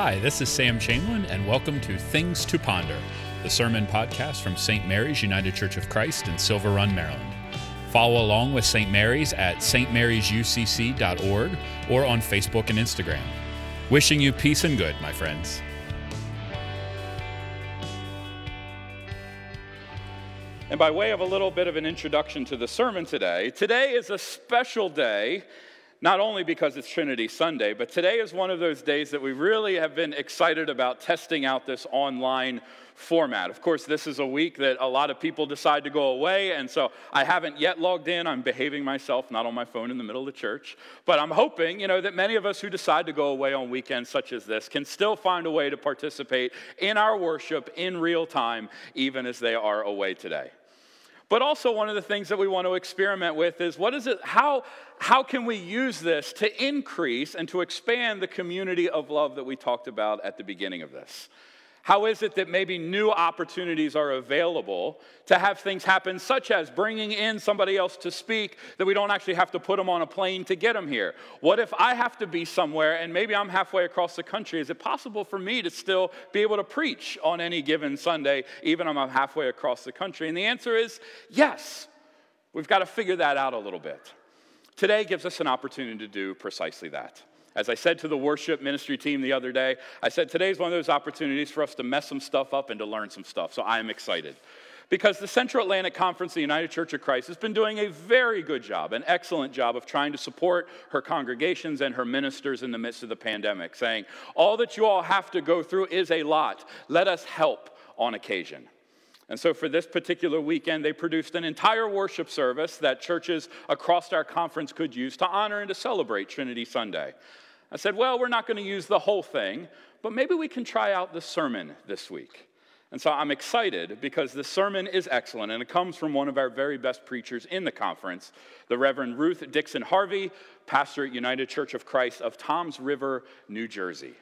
Hi, this is Sam Chamberlain, and welcome to Things to Ponder, the sermon podcast from St. Mary's United Church of Christ in Silver Run, Maryland. Follow along with St. Mary's at stmarysucc.org or on Facebook and Instagram. Wishing you peace and good, my friends. And by way of a little bit of an introduction to the sermon today, today is a special day not only because it's Trinity Sunday, but today is one of those days that we really have been excited about testing out this online format. Of course, this is a week that a lot of people decide to go away, and so I haven't yet logged in. I'm behaving myself, not on my phone in the middle of the church. But I'm hoping, you know, that many of us who decide to go away on weekends such as this can still find a way to participate in our worship in real time, even as they are away today. But also, one of the things that we want to experiment with is what is it, how, how can we use this to increase and to expand the community of love that we talked about at the beginning of this? How is it that maybe new opportunities are available to have things happen, such as bringing in somebody else to speak, that we don't actually have to put them on a plane to get them here? What if I have to be somewhere and maybe I'm halfway across the country? Is it possible for me to still be able to preach on any given Sunday, even if I'm halfway across the country? And the answer is yes. We've got to figure that out a little bit. Today gives us an opportunity to do precisely that. As I said to the worship ministry team the other day, I said today's one of those opportunities for us to mess some stuff up and to learn some stuff. So I am excited. Because the Central Atlantic Conference the United Church of Christ has been doing a very good job, an excellent job of trying to support her congregations and her ministers in the midst of the pandemic, saying, All that you all have to go through is a lot. Let us help on occasion. And so, for this particular weekend, they produced an entire worship service that churches across our conference could use to honor and to celebrate Trinity Sunday. I said, well, we're not going to use the whole thing, but maybe we can try out the sermon this week. And so I'm excited because the sermon is excellent and it comes from one of our very best preachers in the conference, the Reverend Ruth Dixon Harvey, pastor at United Church of Christ of Toms River, New Jersey.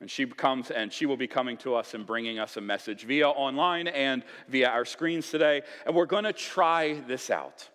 And she comes and she will be coming to us and bringing us a message via online and via our screens today. And we're going to try this out.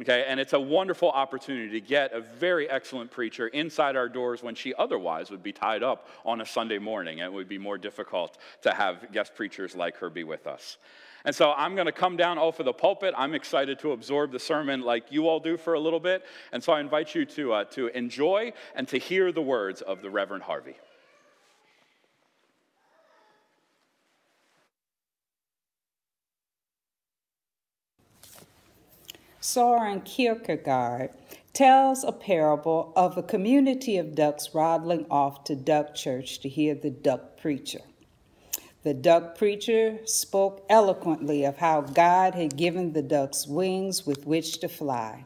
Okay, and it's a wonderful opportunity to get a very excellent preacher inside our doors when she otherwise would be tied up on a Sunday morning. And it would be more difficult to have guest preachers like her be with us. And so I'm going to come down off of the pulpit. I'm excited to absorb the sermon like you all do for a little bit. And so I invite you to, uh, to enjoy and to hear the words of the Reverend Harvey. Soren Kierkegaard tells a parable of a community of ducks waddling off to duck church to hear the duck preacher. The duck preacher spoke eloquently of how God had given the ducks wings with which to fly.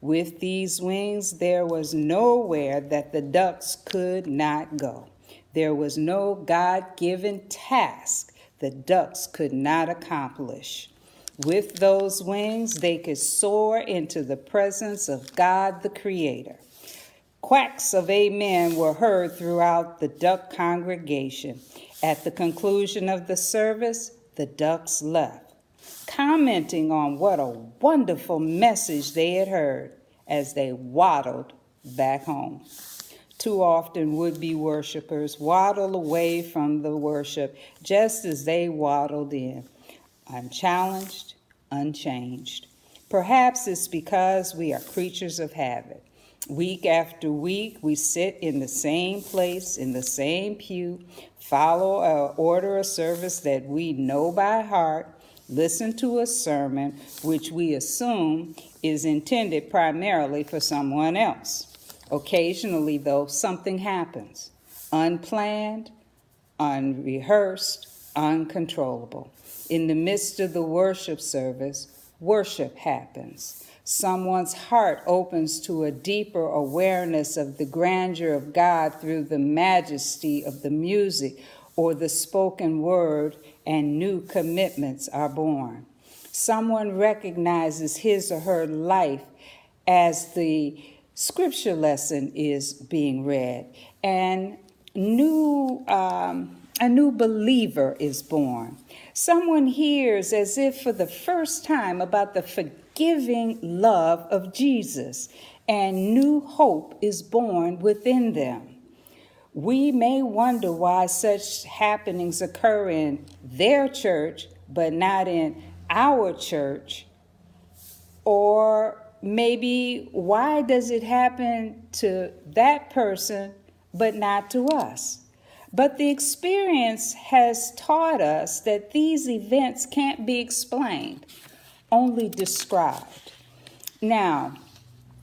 With these wings, there was nowhere that the ducks could not go. There was no God given task the ducks could not accomplish. With those wings, they could soar into the presence of God the Creator. Quacks of amen were heard throughout the duck congregation. At the conclusion of the service, the ducks left, commenting on what a wonderful message they had heard as they waddled back home. Too often, would be worshipers waddle away from the worship just as they waddled in unchallenged, unchanged. Perhaps it's because we are creatures of habit. Week after week, we sit in the same place, in the same pew, follow a order of service that we know by heart, listen to a sermon which we assume is intended primarily for someone else. Occasionally, though, something happens unplanned, unrehearsed, uncontrollable. In the midst of the worship service, worship happens. Someone's heart opens to a deeper awareness of the grandeur of God through the majesty of the music or the spoken word, and new commitments are born. Someone recognizes his or her life as the scripture lesson is being read, and new. Um, a new believer is born. Someone hears as if for the first time about the forgiving love of Jesus, and new hope is born within them. we may wonder why such happenings occur in their church, but not in our church. Or maybe why does it happen to that person, but not to us? But the experience has taught us that these events can't be explained, only described. Now,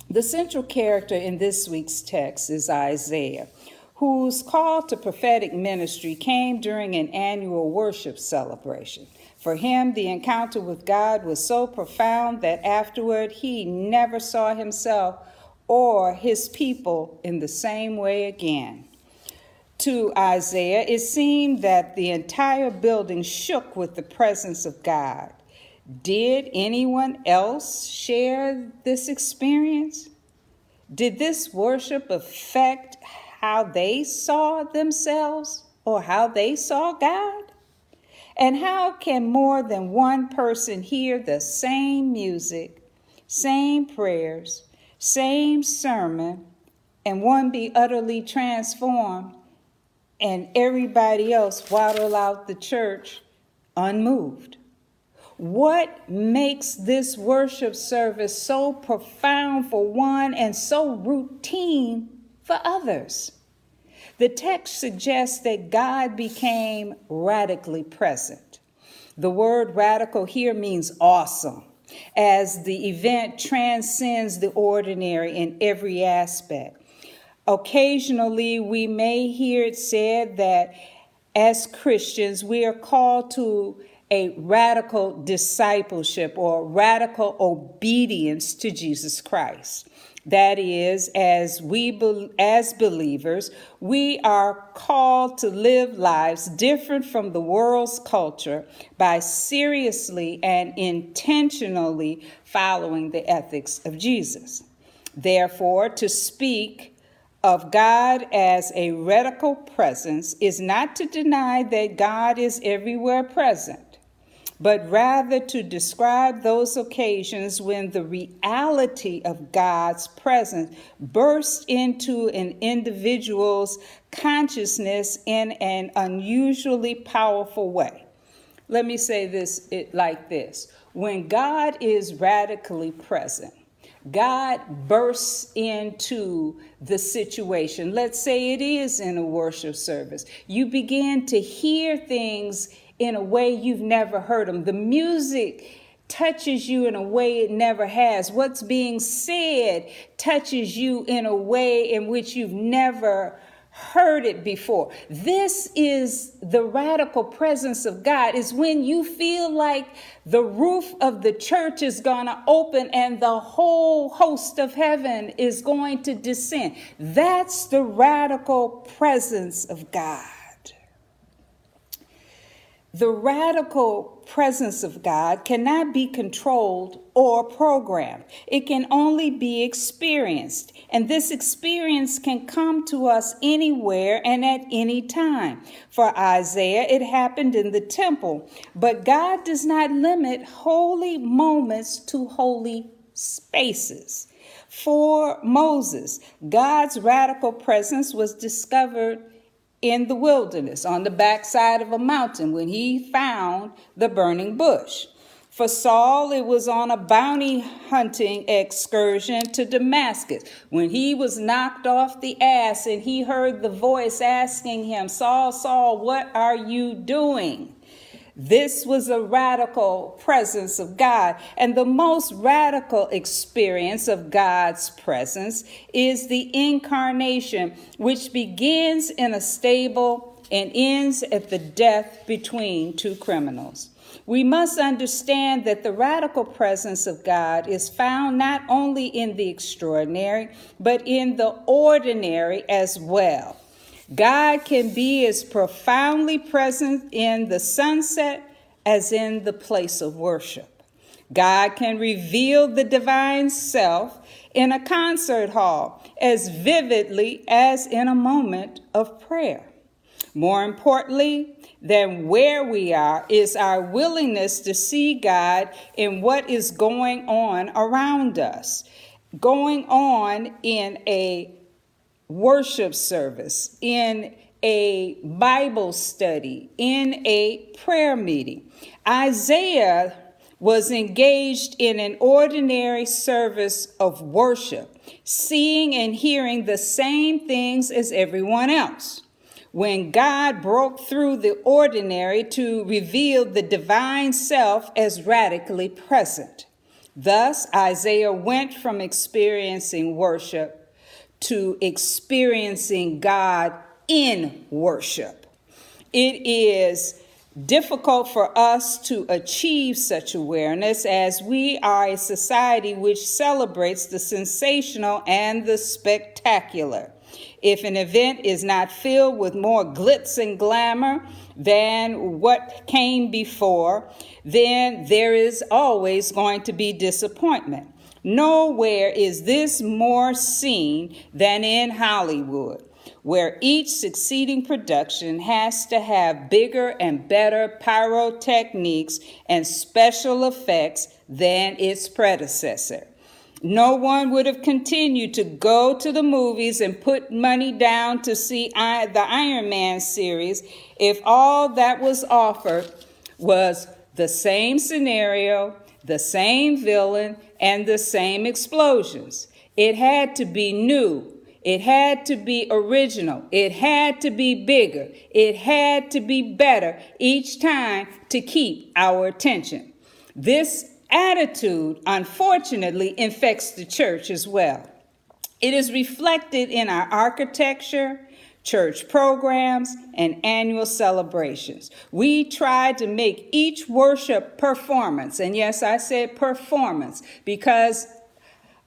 the central character in this week's text is Isaiah, whose call to prophetic ministry came during an annual worship celebration. For him, the encounter with God was so profound that afterward he never saw himself or his people in the same way again to Isaiah, it seemed that the entire building shook with the presence of God. Did anyone else share this experience? Did this worship affect how they saw themselves or how they saw God? And how can more than one person hear the same music, same prayers, same sermon, and one be utterly transformed and everybody else waddle out the church unmoved. What makes this worship service so profound for one and so routine for others? The text suggests that God became radically present. The word radical here means awesome, as the event transcends the ordinary in every aspect. Occasionally, we may hear it said that as Christians, we are called to a radical discipleship or radical obedience to Jesus Christ. That is, as we as believers, we are called to live lives different from the world's culture by seriously and intentionally following the ethics of Jesus. Therefore, to speak of God as a radical presence is not to deny that God is everywhere present, but rather to describe those occasions when the reality of God's presence bursts into an individual's consciousness in an unusually powerful way. Let me say this it like this. When God is radically present, God bursts into the situation. Let's say it is in a worship service. You begin to hear things in a way you've never heard them. The music touches you in a way it never has. What's being said touches you in a way in which you've never heard it before. This is the radical presence of God, is when you feel like the roof of the church is going to open and the whole host of heaven is going to descend. That's the radical presence of God. The radical presence of God cannot be controlled or programmed. It can only be experienced. And this experience can come to us anywhere and at any time. For Isaiah, it happened in the temple. But God does not limit holy moments to holy spaces. For Moses, God's radical presence was discovered in the wilderness on the backside of a mountain when he found the burning bush. For Saul, it was on a bounty hunting excursion to Damascus when he was knocked off the ass and he heard the voice asking him, Saul, Saul, what are you doing? This was a radical presence of God. And the most radical experience of God's presence is the incarnation, which begins in a stable and ends at the death between two criminals. We must understand that the radical presence of God is found not only in the extraordinary, but in the ordinary as well. God can be as profoundly present in the sunset as in the place of worship. God can reveal the divine self in a concert hall as vividly as in a moment of prayer. More importantly than where we are is our willingness to see God in what is going on around us, going on in a worship service, in a Bible study, in a prayer meeting. Isaiah was engaged in an ordinary service of worship, seeing and hearing the same things as everyone else. When God broke through the ordinary to reveal the divine self as radically present. Thus, Isaiah went from experiencing worship to experiencing God in worship. It is difficult for us to achieve such awareness as we are a society which celebrates the sensational and the spectacular. If an event is not filled with more glitz and glamour than what came before, then there is always going to be disappointment. Nowhere is this more seen than in Hollywood where each succeeding production has to have bigger and better pyrotechnics and special effects than its predecessor. No one would have continued to go to the movies and put money down to see the Iron Man series if all that was offered was the same scenario, the same villain, and the same explosions. It had to be new, it had to be original. It had to be bigger. It had to be better each time to keep our attention. This attitude, unfortunately, infects the church as well. It is reflected in our architecture, church programs, and annual celebrations. We try to make each worship performance, and yes, I said performance, because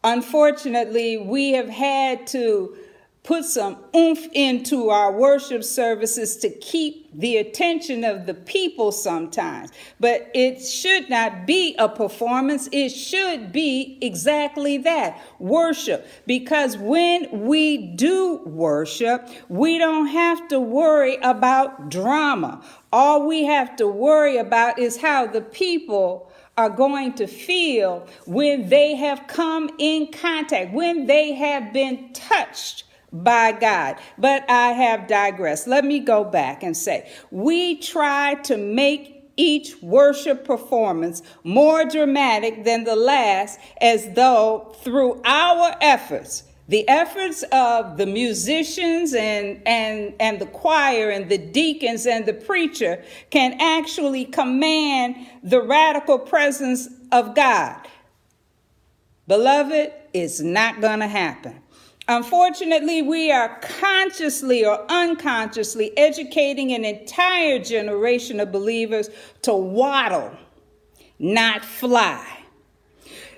Unfortunately, we have had to put some oomph into our worship services to keep the attention of the people sometimes. But it should not be a performance, it should be exactly that worship. Because when we do worship, we don't have to worry about drama. All we have to worry about is how the people are going to feel when they have come in contact, when they have been touched by God. But I have digressed. Let me go back and say we try to make each worship performance more dramatic than the last, as though through our efforts, the efforts of the musicians and, and, and the choir and the deacons and the preacher can actually command the radical presence of God. Beloved, it's not going to happen. Unfortunately, we are consciously or unconsciously educating an entire generation of believers to waddle, not fly.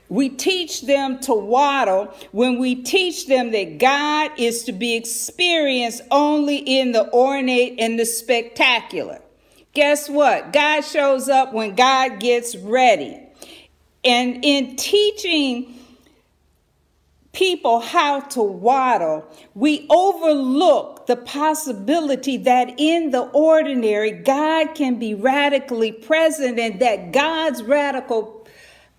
We teach them to waddle when we teach them that God is to be experienced only in the ornate and the spectacular. Guess what? God shows up when God gets ready. And in teaching people how to waddle, we overlook the possibility that in the ordinary, God can be radically present and that God's radical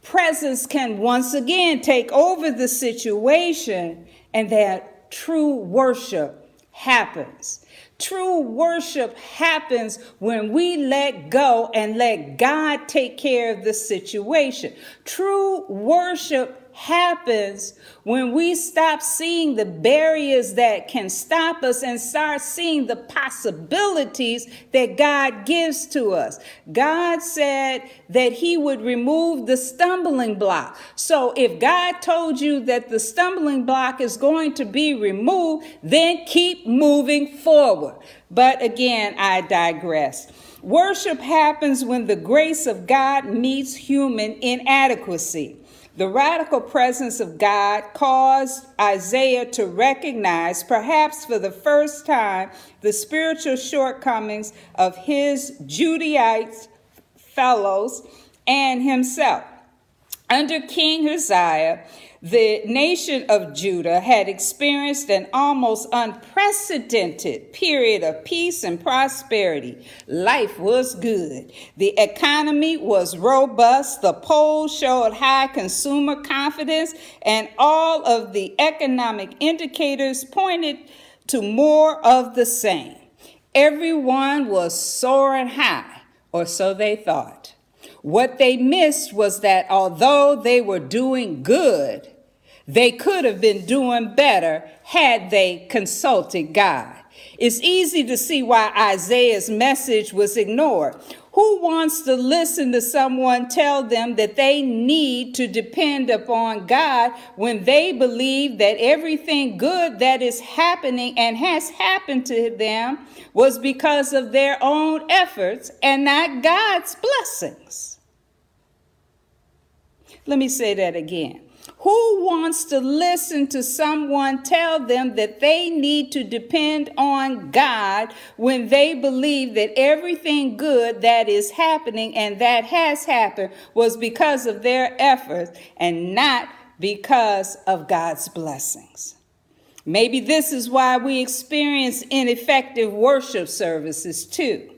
presence can once again take over the situation and that true worship happens. True worship happens when we let go and let God take care of the situation. True worship happens when we stop seeing the barriers that can stop us and start seeing the possibilities that God gives to us. God said that He would remove the stumbling block. So if God told you that the stumbling block is going to be removed, then keep moving forward. But again, I digress. Worship happens when the grace of God meets human inadequacy. The radical presence of God caused Isaiah to recognize, perhaps for the first time, the spiritual shortcomings of his Judahite fellows and himself. Under King Uzziah, the nation of Judah had experienced an almost unprecedented period of peace and prosperity. Life was good. The economy was robust. The polls showed high consumer confidence, and all of the economic indicators pointed to more of the same. Everyone was soaring high, or so they thought. What they missed was that although they were doing good, they could have been doing better had they consulted God. It's easy to see why Isaiah's message was ignored. Who wants to listen to someone tell them that they need to depend upon God when they believe that everything good that is happening and has happened to them was because of their own efforts and not God's blessings? Let me say that again. Who wants to listen to someone tell them that they need to depend on God when they believe that everything good that is happening and that has happened was because of their efforts and not because of God's blessings? Maybe this is why we experience ineffective worship services too.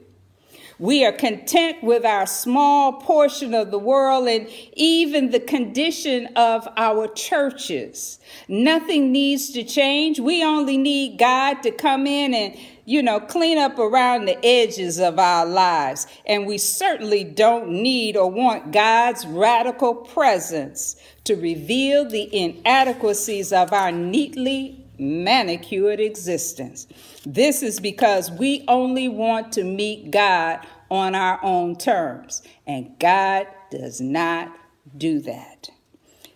We are content with our small portion of the world and even the condition of our churches. Nothing needs to change. We only need God to come in and, you know, clean up around the edges of our lives. And we certainly don't need or want God's radical presence to reveal the inadequacies of our neatly manicured existence. This is because we only want to meet God on our own terms, and God does not do that.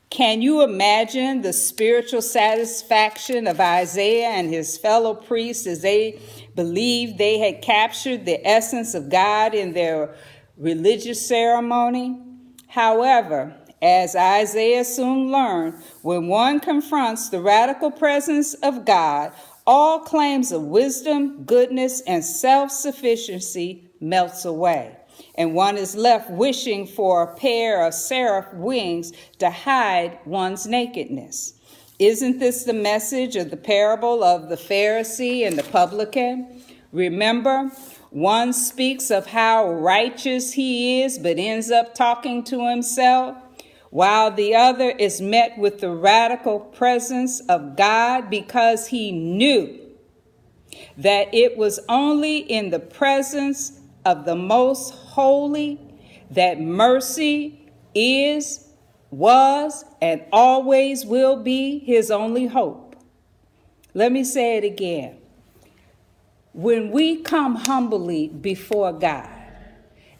Can you imagine the spiritual satisfaction of Isaiah and his fellow priests as they believed they had captured the essence of God in their religious ceremony? However, as Isaiah soon learned, when one confronts the radical presence of God, all claims of wisdom, goodness, and self sufficiency melts away, and one is left wishing for a pair of seraph wings to hide one's nakedness. Isn't this the message of the parable of the Pharisee and the publican? Remember, one speaks of how righteous he is, but ends up talking to himself while the other is met with the radical presence of God because he knew that it was only in the presence of the most holy that mercy is, was, and always will be his only hope. Let me say it again. When we come humbly before God,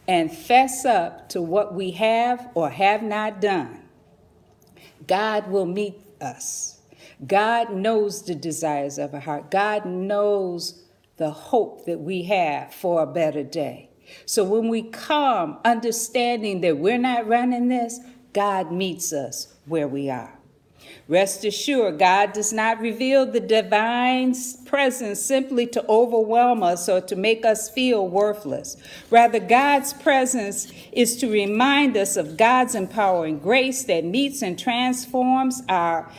and fess up to what we have or have not done, God will meet us. God knows the desires of our heart. God knows the hope that we have for a better day. So when we come understanding that we're not running this, God meets us where we are. Rest assured, God does not reveal the divine presence simply to overwhelm us or to make us feel worthless. Rather, God's presence is to remind us of God's empowering grace that meets and transforms our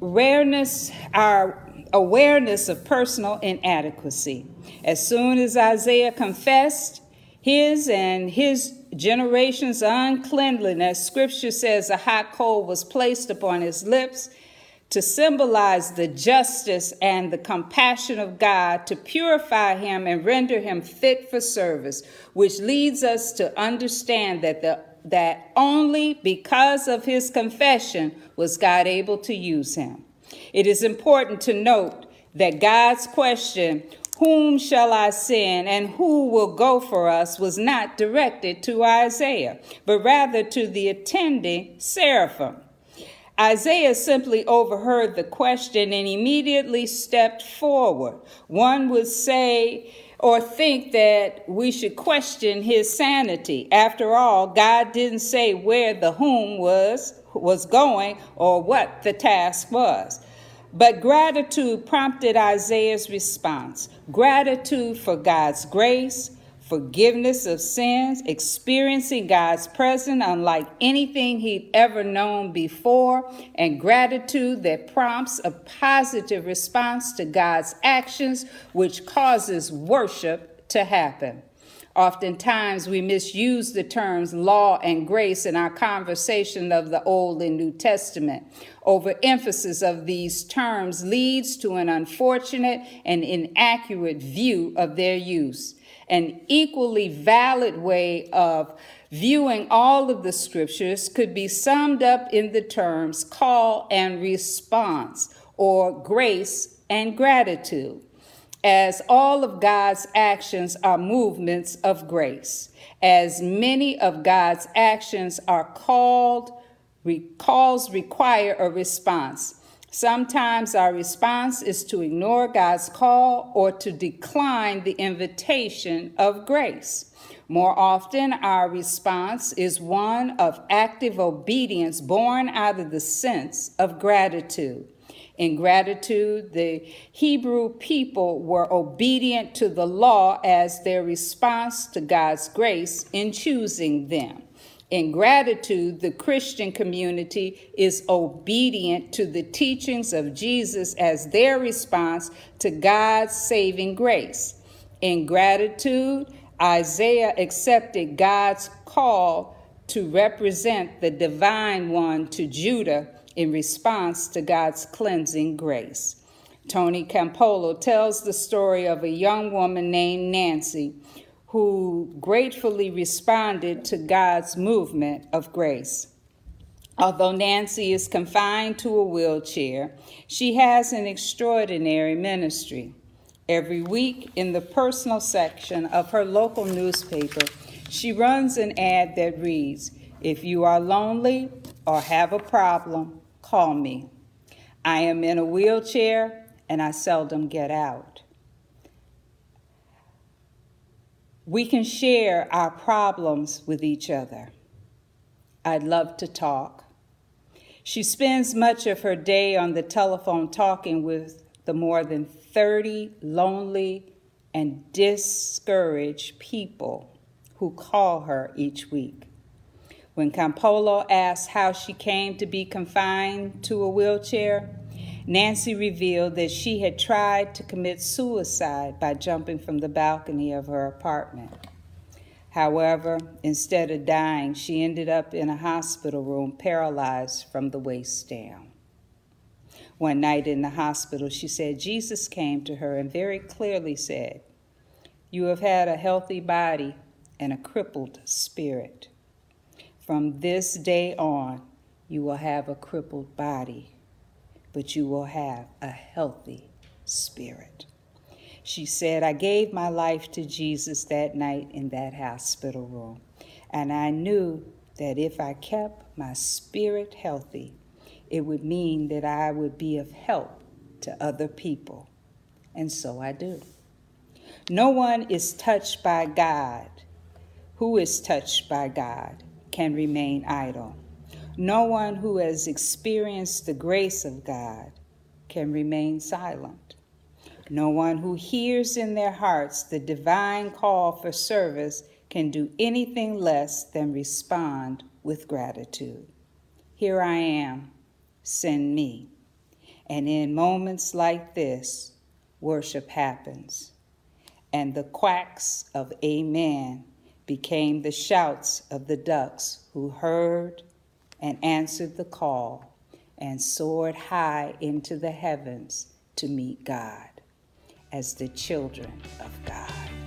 rareness, our awareness of personal inadequacy. As soon as Isaiah confessed his and his generation's uncleanliness, scripture says a hot coal was placed upon his lips to symbolize the justice and the compassion of God to purify him and render him fit for service, which leads us to understand that the that only because of his confession was God able to use him. It is important to note that God's question, whom shall I send and who will go for us was not directed to Isaiah, but rather to the attending seraphim. Isaiah simply overheard the question and immediately stepped forward. One would say or think that we should question his sanity. After all, God didn't say where the whom was was going or what the task was. But gratitude prompted Isaiah's response gratitude for God's grace, forgiveness of sins, experiencing God's presence unlike anything he'd ever known before, and gratitude that prompts a positive response to God's actions, which causes worship to happen. Oftentimes, we misuse the terms law and grace in our conversation of the Old and New Testament. Overemphasis of these terms leads to an unfortunate and inaccurate view of their use. An equally valid way of viewing all of the scriptures could be summed up in the terms call and response, or grace and gratitude as all of God's actions are movements of grace, as many of God's actions are called, calls require a response. Sometimes our response is to ignore God's call or to decline the invitation of grace. More often, our response is one of active obedience born out of the sense of gratitude. In gratitude, the Hebrew people were obedient to the law as their response to God's grace in choosing them. In gratitude, the Christian community is obedient to the teachings of Jesus as their response to God's saving grace. In gratitude, Isaiah accepted God's call to represent the divine one to Judah in response to God's cleansing grace. Tony Campolo tells the story of a young woman named Nancy who gratefully responded to God's movement of grace. Although Nancy is confined to a wheelchair, she has an extraordinary ministry. Every week, in the personal section of her local newspaper, she runs an ad that reads If you are lonely or have a problem, call me. I am in a wheelchair and I seldom get out. We can share our problems with each other. I'd love to talk. She spends much of her day on the telephone talking with the more than 30 lonely and discouraged people who call her each week. When Campolo asked how she came to be confined to a wheelchair, Nancy revealed that she had tried to commit suicide by jumping from the balcony of her apartment. However, instead of dying, she ended up in a hospital room paralyzed from the waist down. One night in the hospital, she said Jesus came to her and very clearly said, You have had a healthy body and a crippled spirit. From this day on, you will have a crippled body, but you will have a healthy spirit. She said, I gave my life to Jesus that night in that hospital room, and I knew that if I kept my spirit healthy, it would mean that I would be of help to other people. And so I do. No one is touched by God. Who is touched by God? Can remain idle. No one who has experienced the grace of God can remain silent. No one who hears in their hearts the divine call for service can do anything less than respond with gratitude. Here I am, send me. And in moments like this, worship happens. And the quacks of Amen became the shouts of the ducks who heard and answered the call and soared high into the heavens to meet God as the children of God.